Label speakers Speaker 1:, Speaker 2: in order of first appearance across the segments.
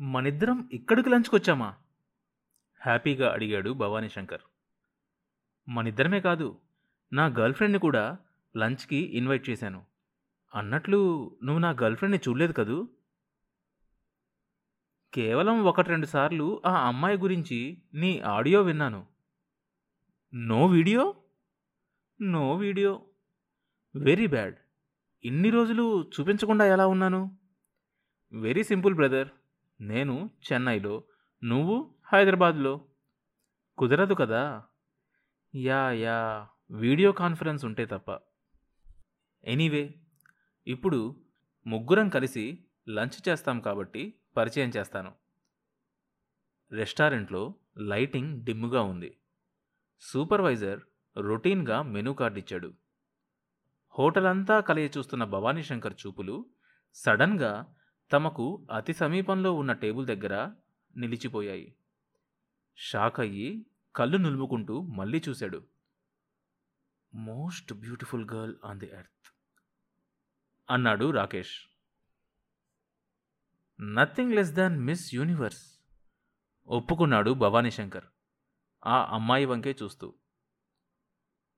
Speaker 1: మనిద్దరం ఇక్కడికి లంచ్కొచ్చామా హ్యాపీగా అడిగాడు భవానీ శంకర్. మనిద్దరమే కాదు నా గర్ల్ఫ్రెండ్ని కూడా లంచ్కి ఇన్వైట్ చేశాను. అన్నట్లు నువ్వు నా గర్ల్ఫ్రెండ్ని చూడలేదు కదూ? కేవలం ఒకటి రెండు సార్లు ఆ అమ్మాయి గురించి నీ ఆడియో విన్నాను. No video? No video. Very bad. ఇన్ని రోజులు చూపించకుండా ఎలా ఉన్నాను? Very simple brother. నేను చెన్నైలో నువ్వు హైదరాబాద్లో. కుదరదు కదా? యా యా వీడియో కాన్ఫరెన్స్ ఉంటే తప్ప. ఎనీవే ఇప్పుడు ముగ్గురం కలిసి లంచ్ చేస్తాం కాబట్టి పరిచయం చేస్తాను. రెస్టారెంట్లో లైటింగ్ డిమ్ముగా ఉంది. సూపర్వైజర్ రొటీన్గా మెనూ కార్డు ఇచ్చాడు. హోటల్ అంతా కలిగి చూస్తున్న భవానీ శంకర్ చూపులు సడన్గా తమకు అతి సమీపంలో ఉన్న టేబుల్ దగ్గర నిలిచిపోయాయి. షాక్ అయ్యి కళ్ళు నులుముకుంటూ మళ్ళీ చూశాడు. Most beautiful girl on the earth అన్నాడు Rakesh. Nothing less than miss universe ఒప్పుకున్నాడు భవానీ శంకర్ ఆ అమ్మాయి వంకే చూస్తూ.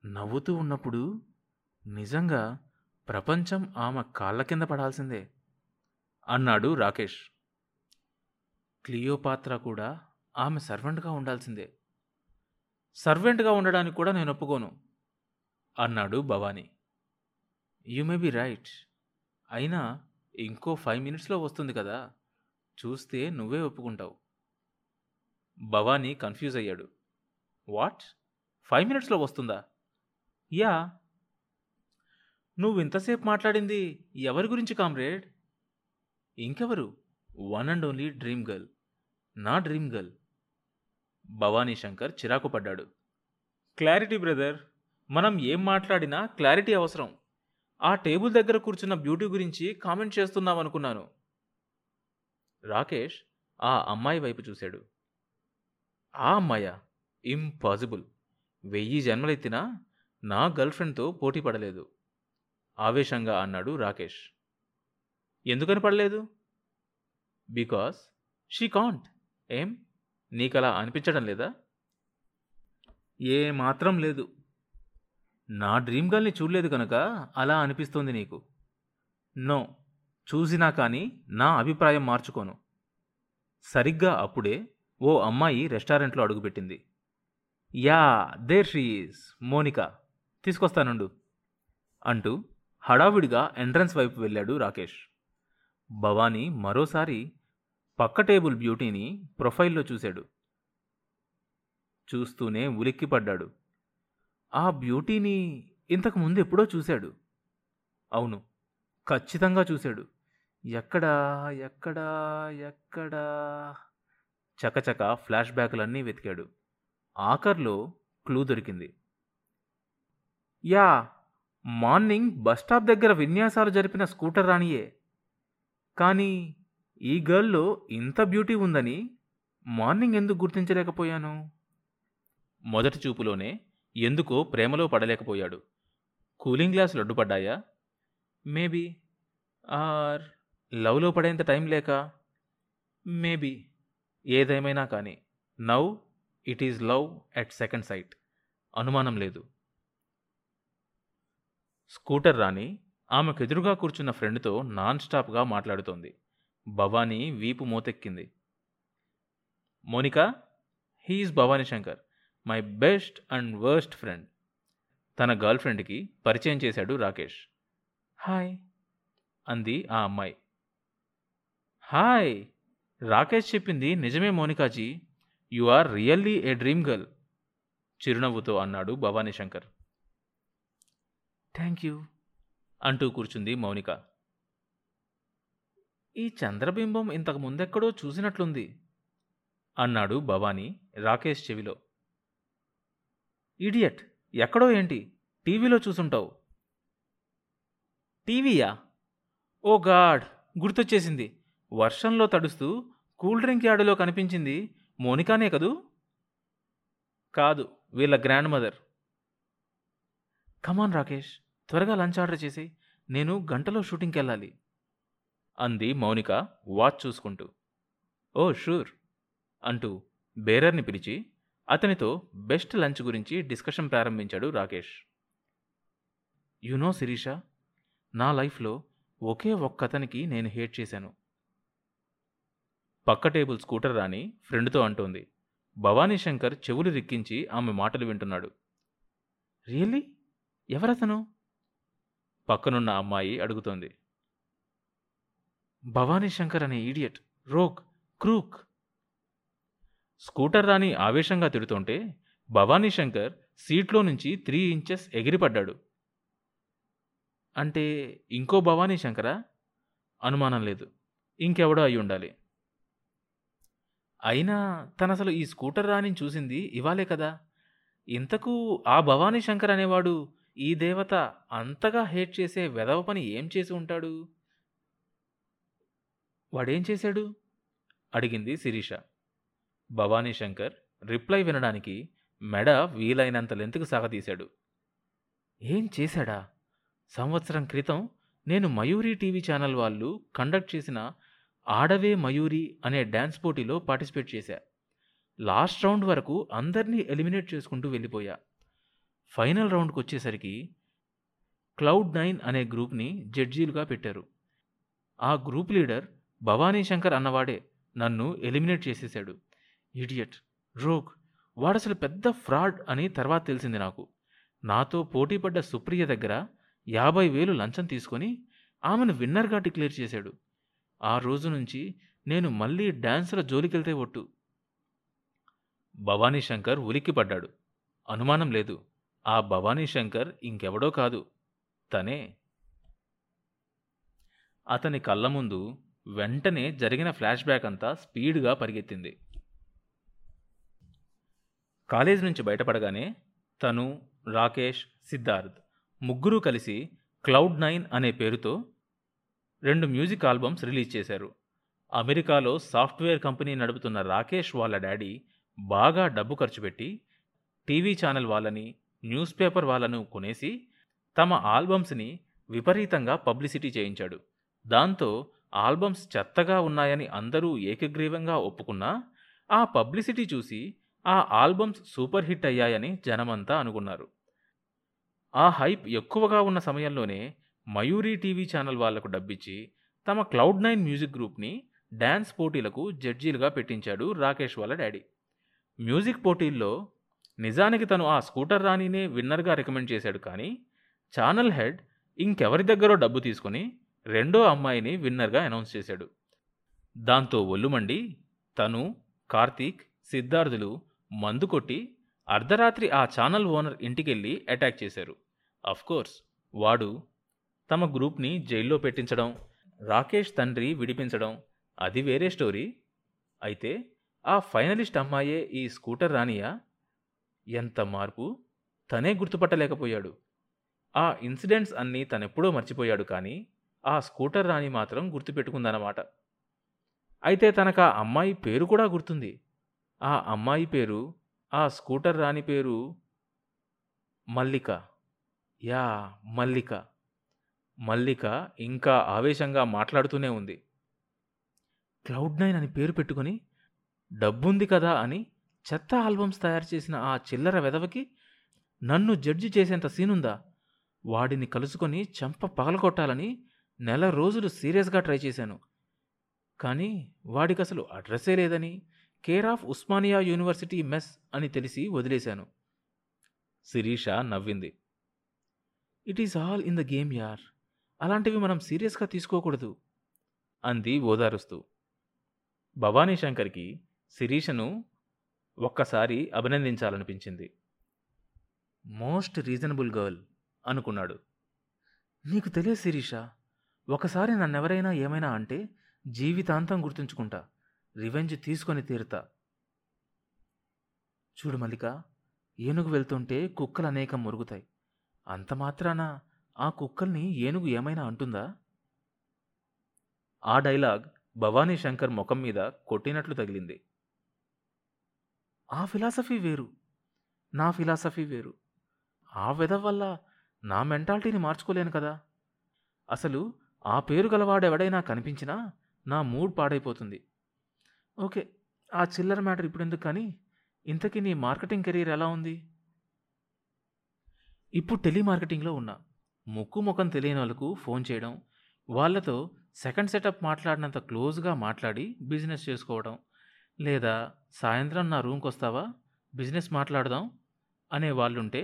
Speaker 1: నవ్వుతూ ఉన్నప్పుడు నిజంగా ప్రపంచం ఆమె కాళ్ళ కింద పడాల్సిందే. అన్నాడు రాకేష్. క్లియోపాత్ర కూడా ఆమె సర్వెంట్గా ఉండాల్సిందే. సర్వెంట్గా ఉండడానికి కూడా నేను ఒప్పుకోను అన్నాడు Bhavani. You may be right అయినా ఇంకో ఫైవ్ మినిట్స్లో వస్తుంది కదా చూస్తే నువ్వే ఒప్పుకుంటావు. భవానీ కన్ఫ్యూజ్ అయ్యాడు. వాట్ ఫైవ్ మినిట్స్లో వస్తుందా? యా నువ్వు ఇంతసేపు మాట్లాడింది ఎవరి గురించి కామ్రేడ్? ఇంకెవరు? One and only dream girl నా డ్రీమ్ గర్ల్ భవానీ శంకర్ చిరాకు పడ్డాడు. క్లారిటీ బ్రదర్ మనం ఏం మాట్లాడినా క్లారిటీ అవసరం. ఆ టేబుల్ దగ్గర కూర్చున్న బ్యూటీ గురించి కామెంట్ చేస్తున్నాం అనుకున్నాను. రాకేష్ ఆ అమ్మాయి వైపు చూశాడు. ఆ అమ్మాయ? ఇంపాసిబుల్. వెయ్యి జన్మలెత్తినా నా గర్ల్ఫ్రెండ్తో పోటీ పడలేదు. ఆవేశంగా అన్నాడు రాకేష్. ఎందుకని పడలేదు? బికాస్ షీ కాంట్ ఏం? నీకలా అనిపించడం లేదా? ఏ మాత్రం లేదు. నా డ్రీమ్ గర్ల్ని చూడలేదు కనుక అలా అనిపిస్తోంది నీకు. నో చూసినా కానీ నా అభిప్రాయం మార్చుకోను. సరిగ్గా అప్పుడే ఓ అమ్మాయి రెస్టారెంట్లో అడుగుపెట్టింది. Yeah there she is Monica తీసుకొస్తానుండు. అంటూ హడావిడిగా ఎంట్రన్స్ వైపు వెళ్ళాడు రాకేష్. భవానీ మరోసారి పక్క టేబుల్ బ్యూటీని ప్రొఫైల్లో చూశాడు. చూస్తూనే ఉలిక్కిపడ్డాడు. ఆ బ్యూటీని ఇంతకు ముందు ఎప్పుడో చూశాడు. అవును ఖచ్చితంగా చూశాడు. ఎక్కడా ఎక్కడా ఎక్కడా? చకచక ఫ్లాష్ బ్యాక్లన్నీ వెతికాడు. ఆఖర్లో క్లూ దొరికింది. యా మార్నింగ్ బస్టాప్ దగ్గర విన్యాసాలు జరిపిన స్కూటర్ రానియే కానీ ఈ గర్ల్లో ఇంత బ్యూటీ ఉందని మార్నింగ్ ఎందుకు గుర్తించలేకపోయాను? మొదటి చూపులోనే ఎందుకో ప్రేమలో పడలేకపోయాడు. కూలింగ్ గ్లాసులు అడ్డుపడ్డాయా మేబీ. ఆర్ లవ్లో పడేంత టైం లేక? మేబీ. ఏదేమైనా కానీ. Now it is love at second sight. అనుమానం లేదు. స్కూటర్ రాని ఆమెకు ఎదురుగా కూర్చున్న ఫ్రెండ్తో నాన్ స్టాప్గా మాట్లాడుతోంది. భవానీ వీపు మోతెక్కింది. Monica he is Bhavani Shankar my best and worst friend. తన గర్ల్ ఫ్రెండ్కి పరిచయం చేశాడు రాకేష్. హాయ్ అంది ఆ అమ్మాయి. హాయ్ రాకేష్ చెప్పింది నిజమే మోనికాజీ. You are really a dream girl చిరునవ్వుతో అన్నాడు భవానీ శంకర్. Thank you. అంటూ కూర్చుంది మౌనిక. ఈ చంద్రబింబం ఇంతకు ముందెక్కడో చూసినట్లుంది అన్నాడు భవానీ రాకేష్ చెవిలో. ఇడియట్ ఎక్కడో ఏంటి? టీవీలో చూసుంటావు. టీవీయా? ఓ గాడ్ గుర్తొచ్చేసింది. వర్షంలో తడుస్తూ కూల్ డ్రింక్ యార్డులో కనిపించింది మోనికానే కదూ? కాదు వీళ్ళ గ్రాండ్ మదర్. కమాన్ రాకేష్ త్వరగా లంచ్ ఆర్డర్ చేసి నేను గంటలో షూటింగ్కి వెళ్ళాలి. అంది మౌనిక వాచ్ చూసుకుంటూ. ఓ షూర్ అంటూ బేరర్ని పిలిచి అతనితో బెస్ట్ లంచ్ గురించి డిస్కషన్ ప్రారంభించాడు రాకేష్. యునో శిరీష నా లైఫ్లో ఒకే ఒక్కతనికి నేను హేట్ చేశాను. పక్క టేబుల్ స్కూటర్ రాని ఫ్రెండ్తో అంటోంది. భవానీ శంకర్ చెవులు రిక్కించి ఆమె మాటలు వింటున్నాడు. రియల్లీ? ఎవరతను? పక్కనున్న అమ్మాయి అడుగుతోంది. భవానీ శంకర్ అనే ఈడియట్ రోక్ క్రూక్. స్కూటర్ రాని ఆవేశంగా తిడుతుంటే భవానీ శంకర్ సీట్లో నుంచి త్రీ ఇంచెస్ ఎగిరిపడ్డాడు. అంటే ఇంకో భవానీ శంకరా? అనుమానం లేదు. ఇంకెవడో అయి ఉండాలి. అయినా తనసలు ఈ స్కూటర్ రాని చూసింది ఇవాలే కదా. ఇంతకు ఆ భవానీ శంకర్ అనేవాడు ఈ దేవత అంతగా హేట్ చేసే వెధవ పని ఏం చేసి ఉంటాడు? వాడేం చేశాడు? అడిగింది శిరీష. భవానీ శంకర్ రిప్లై వినడానికి మెడ వీలైనంత లెంతుకు సాగతీశాడు. ఏం చేశాడా? సంవత్సరం క్రితం నేను మయూరి టీవీ ఛానల్ వాళ్ళు కండక్ట్ చేసిన ఆడవే మయూరి అనే డ్యాన్స్ పోటీలో పార్టిసిపేట్ చేశా. లాస్ట్ రౌండ్ వరకు అందరినీ ఎలిమినేట్ చేసుకుంటూ వెళ్ళిపోయా. ఫైనల్ రౌండ్కి వచ్చేసరికి క్లౌడ్ నైన్ అనే గ్రూప్ని జడ్జీలుగా పెట్టారు. ఆ గ్రూప్ లీడర్ భవానీ శంకర్ అన్నవాడే నన్ను ఎలిమినేట్ చేసేశాడు ఇడియట్ రోగ్ వాడసలు పెద్ద ఫ్రాడ్ అని తర్వాత తెలిసింది నాకు. నాతో పోటీపడ్డ సుప్రియ దగ్గర యాభై వేలు లంచం తీసుకొని ఆమెను విన్నర్గా డిక్లేర్ చేశాడు. ఆ రోజు నుంచి నేను మళ్ళీ డాన్సుల జోలికెళ్తే ఒట్టు. భవానీ శంకర్ ఉలిక్కిపడ్డాడు. అనుమానం లేదు. ఆ భవానీ శంకర్ ఇంకెవడో కాదు. తనే. అతని కళ్ళ ముందు వెంటనే జరిగిన ఫ్లాష్ బ్యాక్ అంతా స్పీడ్గా పరిగెత్తింది. కాలేజ్ నుంచి బయటపడగానే తను రాకేష్ సిద్ధార్థ్ ముగ్గురు కలిసి క్లౌడ్ నైన్ అనే పేరుతో రెండు మ్యూజిక్ ఆల్బమ్స్ రిలీజ్ చేశారు. అమెరికాలో సాఫ్ట్వేర్ కంపెనీ నడుపుతున్న రాకేష్ వాళ్ళ డాడీ బాగా డబ్బు ఖర్చు పెట్టి టీవీ ఛానల్ వాళ్ళని న్యూస్ పేపర్ వాళ్ళను కొనేసి తమ ఆల్బమ్స్ని విపరీతంగా పబ్లిసిటీ చేయించాడు. దాంతో ఆల్బమ్స్ చెత్తగా ఉన్నాయని అందరూ ఏకగ్రీవంగా ఒప్పుకున్నా ఆ పబ్లిసిటీ చూసి ఆ ఆల్బమ్స్ సూపర్ హిట్ అయ్యాయని జనమంతా అనుకున్నారు. ఆ హైప్ ఎక్కువగా ఉన్న సమయంలోనే మయూరి టీవీ ఛానల్ వాళ్ళకు డబ్బిచ్చి తమ క్లౌడ్ నైన్ మ్యూజిక్ గ్రూప్ని డ్యాన్స్ పోటీలకు జడ్జీలుగా పెట్టించాడు రాకేష్ వాళ్ళ డాడీ. మ్యూజిక్ పోటీల్లో నిజానికి తను ఆ స్కూటర్ రాణినే విన్నర్గా రికమెండ్ చేశాడు కానీ ఛానల్ హెడ్ ఇంకెవరి దగ్గరో డబ్బు తీసుకొని రెండో అమ్మాయిని విన్నర్గా అనౌన్స్ చేశాడు. దాంతో ఒల్లుమండి తను కార్తీక్ సిద్ధార్థులు మందు కొట్టి అర్ధరాత్రి ఆ ఛానల్ ఓనర్ ఇంటికెళ్ళి అటాక్ చేశారు. కోర్స్ వాడు తమ గ్రూప్ని జైల్లో పెట్టించడం రాకేష్ తండ్రి విడిపించడం అది వేరే స్టోరీ. అయితే ఆ ఫైనలిస్ట్ అమ్మాయే ఈ స్కూటర్ రానియా ఎంత మార్పు? తనే గుర్తుపట్టలేకపోయాడు. ఆ ఇన్సిడెంట్స్ అన్నీ తనెప్పుడో మర్చిపోయాడు కానీ ఆ స్కూటర్ రాణి మాత్రం గుర్తుపెట్టుకుందన్నమాట. అయితే తనకు ఆ అమ్మాయి పేరు కూడా గుర్తుంది. ఆ అమ్మాయి పేరు ఆ స్కూటర్ రాణి పేరు మల్లిక. యా మల్లిక. మల్లిక ఇంకా ఆవేశంగా మాట్లాడుతూనే ఉంది. క్లౌడ్ నైన్ అని పేరు పెట్టుకుని డబ్బుంది కదా అని చెత్త ఆల్బమ్స్ తయారు చేసిన ఆ చిల్లర వెధవకి నన్ను జడ్జి చేసేంత సీనుందా? వాడిని కలుసుకొని చెంప పగలగొట్టాలని నెల రోజులు సీరియస్గా ట్రై చేశాను. కానీ వాడికి అసలు అడ్రస్సే లేదని care of Osmania university mess అని తెలిసి వదిలేశాను. శిరీష నవ్వింది. It is all in the game యార్. అలాంటివి మనం సీరియస్గా తీసుకోకూడదు అంది ఓదారుస్తూ. భవానీ శంకర్కి శిరీషను ఒక్కసారి అభినందించాలనిపించింది. మోస్ట్ రీజనబుల్ గర్ల్ అనుకున్నాడు. నీకు తెలియదు శిరీష ఒకసారి నన్నెవరైనా ఏమైనా అంటే జీవితాంతం గుర్తుంచుకుంటా రివెంజ్ తీసుకొని తీరుతా. చూడు మల్లిక ఏనుగు వెళ్తుంటే కుక్కలు అనేకం మురుగుతాయి. అంత మాత్రాన ఆ కుక్కల్ని ఏనుగు ఏమైనా అంటుందా? ఆ డైలాగ్ భవానీ శంకర్ ముఖం మీద కొట్టినట్లు తగిలింది. ఆ ఫిలాసఫీ వేరు. నా ఫిలాసఫీ వేరు. ఆ వెధ వల్ల నా మెంటాలిటీని మార్చుకోలేను కదా. అసలు ఆ పేరు గలవాడెవడైనా కనిపించినా నా మూడ్ పాడైపోతుంది. ఓకే ఆ చిల్లర మ్యాటర్ ఇప్పుడు ఎందుకు కానీ ఇంతకీ నీ మార్కెటింగ్ కెరీర్ ఎలా ఉంది? ఇప్పుడు టెలిమార్కెటింగ్లో ఉన్నా ముక్కు ముఖం తెలియని వాళ్ళకు ఫోన్ చేయడం వాళ్ళతో సెకండ్ సెటప్ మాట్లాడినంత క్లోజ్గా మాట్లాడి బిజినెస్ చేసుకోవడం లేదా సాయంత్రం నా రూమ్కి వస్తావా బిజినెస్ మాట్లాడదాం అనే వాళ్ళుంటే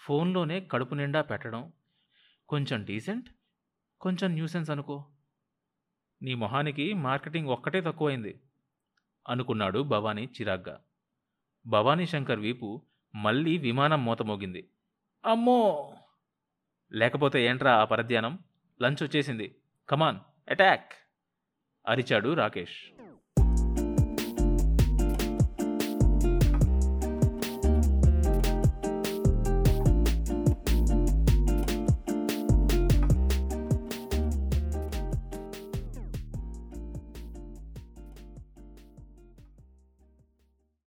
Speaker 1: ఫోన్లోనే కడుపు నిండా పెట్టడం. కొంచెం డీసెంట్ కొంచెం న్యూసెన్స్ అనుకో. నీ మొహానికి మార్కెటింగ్ ఒక్కటే తక్కువైంది అనుకున్నాడు భవానీ చిరాగ్గా. భవానీ శంకర్ వీపు మళ్ళీ విమానం మూతమోగింది. అమ్మో! లేకపోతే ఏంట్రా ఆ పరధ్యానం? లంచ్ వచ్చేసింది కమాన్ అటాక్! అరిచాడు రాకేష్.